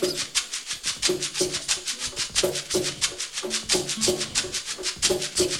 Thank you.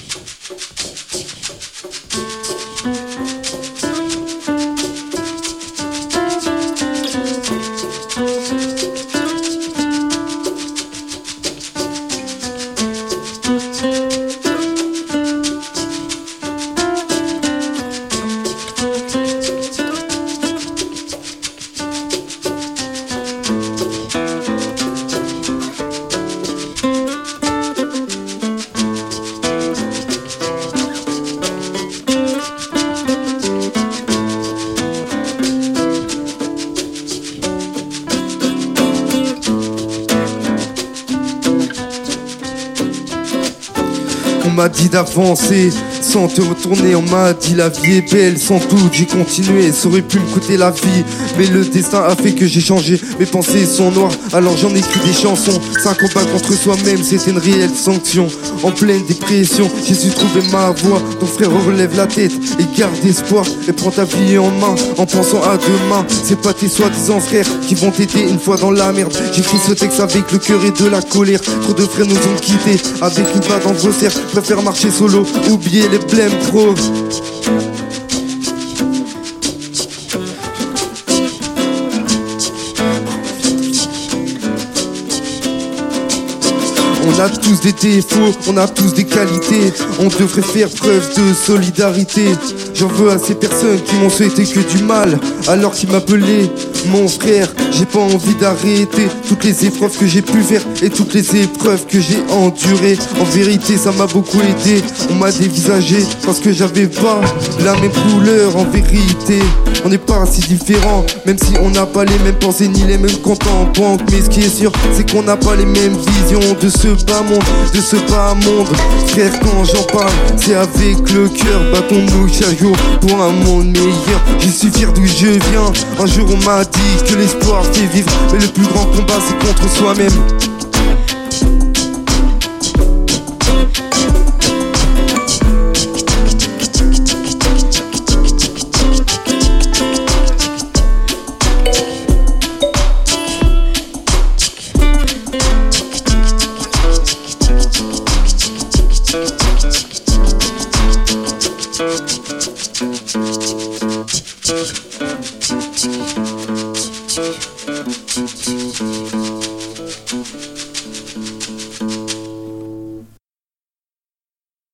On m'a dit d'avancer, sans te retourner. On m'a dit la vie est belle, sans doute j'ai continué. Ça aurait pu me coûter la vie, mais le destin a fait que j'ai changé. Mes pensées sont noires, alors j'en écris des chansons. C'est un combat contre soi-même, c'était une réelle sanction. En pleine dépression, j'ai su trouver ma voie. Ton frère relève la tête et garde espoir. Et prends ta vie en main en pensant à demain. C'est pas tes soi-disant frères qui vont t'aider une fois dans la merde. J'écris ce texte avec le cœur et de la colère. Trop de frères nous ont quittés avec une balle dans vos cerfs. Préfère marcher solo, oublier les blèmes pro. On a tous des défauts, on a tous des qualités. On devrait faire preuve de solidarité. J'en veux à ces personnes qui m'ont souhaité que du mal, alors qu'ils m'appelaient mon frère. J'ai pas envie d'arrêter toutes les épreuves que j'ai pu faire et toutes les épreuves que j'ai endurées. En vérité, ça m'a beaucoup aidé. On m'a dévisagé parce que j'avais pas la même couleur. En vérité, on n'est pas si différents, même si on n'a pas les mêmes pensées ni les mêmes comptes en banque. Mais ce qui est sûr, c'est qu'on n'a pas les mêmes visions de ce bas monde, de ce bas monde. Frère, quand j'en parle, c'est avec le cœur. Battons-nous chaque jour pour un monde meilleur. Je suis fier d'où je viens. Un jour, on m'a dit que l'espoir vivre, mais le plus grand combat, c'est contre soi-même. Música